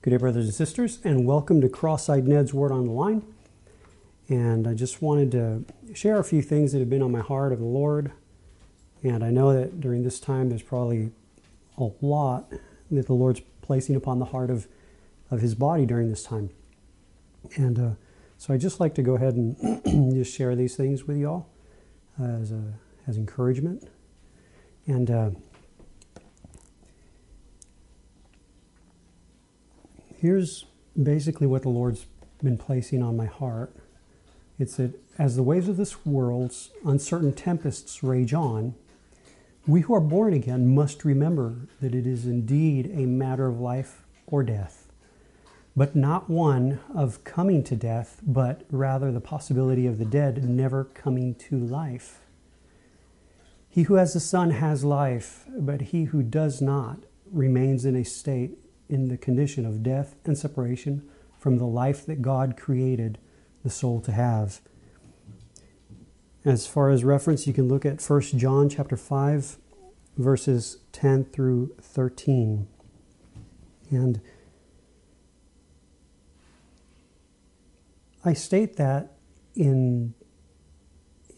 Good day, brothers and sisters, and welcome to Cross-Eyed Ned's Word on the Line. And I just wanted to share a few things that have been on my heart of the Lord. And I know that during this time, there's probably a lot that the Lord's placing upon the heart of, of His body during this time. And uh, so I'd just like to go ahead and just share these things with you all as, a, as encouragement. And uh, here's basically what the Lord's been placing on my heart. It's that as the waves of this world's uncertain tempests rage on, we who are born again must remember that it is indeed a matter of life or death, but not one of coming to death, but rather the possibility of the dead never coming to life. He who has the Son has life, but he who does not remains in a state in the condition of death and separation from the life that God created the soul to have. As far as reference, you can look at 1 John chapter 5 verses 10 through 13. And I state that in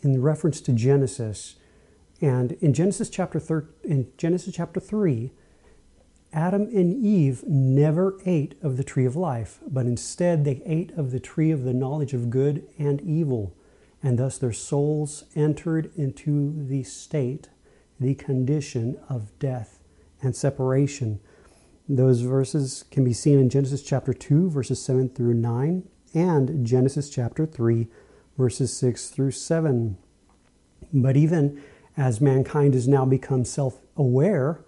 in reference to Genesis and in Genesis chapter thir- in Genesis chapter 3 Adam and Eve never ate of the tree of life, but instead they ate of the tree of the knowledge of good and evil, and thus their souls entered into the state, the condition of death and separation. Those verses can be seen in Genesis chapter 2, verses 7 through 9, and Genesis chapter 3, verses 6 through 7. But even as mankind has now become self aware,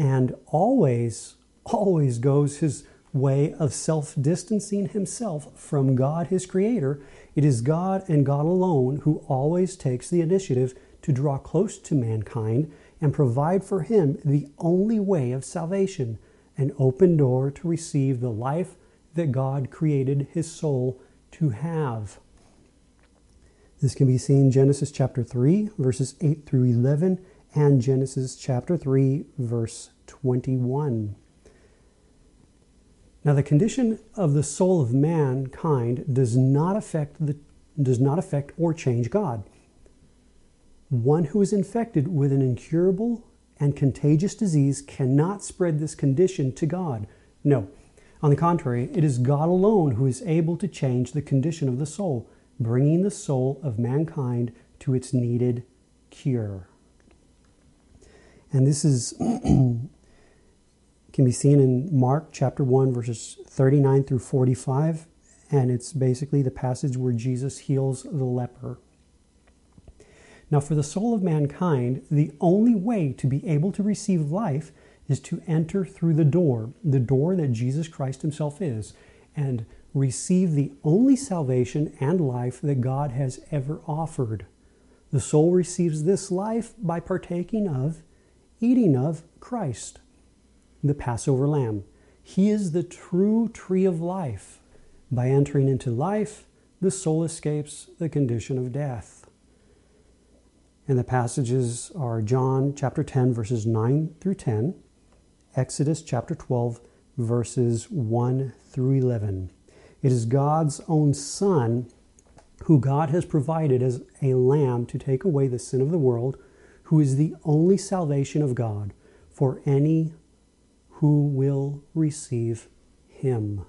and always, always goes his way of self distancing himself from God, his creator. It is God and God alone who always takes the initiative to draw close to mankind and provide for him the only way of salvation, an open door to receive the life that God created his soul to have. This can be seen Genesis chapter 3 verses 8 through 11 and Genesis chapter 3, verse 21. Now, the condition of the soul of mankind does not affect, the, does not affect or change God. One who is infected with an incurable and contagious disease cannot spread this condition to God. No, on the contrary, it is God alone who is able to change the condition of the soul, bringing the soul of mankind to its needed cure. And this is can be seen in Mark chapter 1 verses 39 through 45 and it's basically the passage where Jesus heals the leper. Now for the soul of mankind, the only way to be able to receive life is to enter through the door, the door that Jesus Christ himself is, and receive the only salvation and life that God has ever offered. The soul receives this life by partaking of eating of Christ, the Passover lamb. He is the true tree of life. By entering into life, the soul escapes the condition of death. And the passages are John chapter 10, verses 9 through 10, Exodus chapter 12, verses 1 through 11. It is God's own Son who God has provided as a lamb to take away the sin of the world who is the only salvation of God for any who will receive him.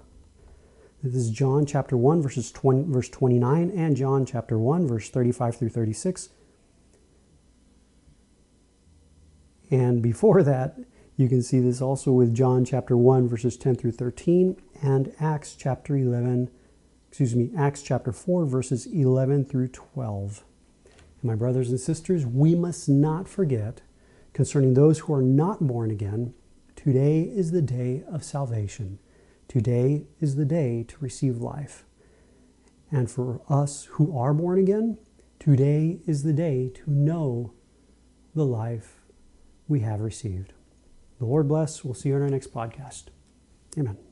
This is John chapter 1 verses 20, verse 29 and John chapter 1 verse 35 through 36. And before that, you can see this also with John chapter 1 verses 10 through 13 and Acts chapter 11, excuse me, Acts chapter 4 verses 11 through 12. My brothers and sisters, we must not forget concerning those who are not born again, today is the day of salvation. Today is the day to receive life. And for us who are born again, today is the day to know the life we have received. The Lord bless. We'll see you on our next podcast. Amen.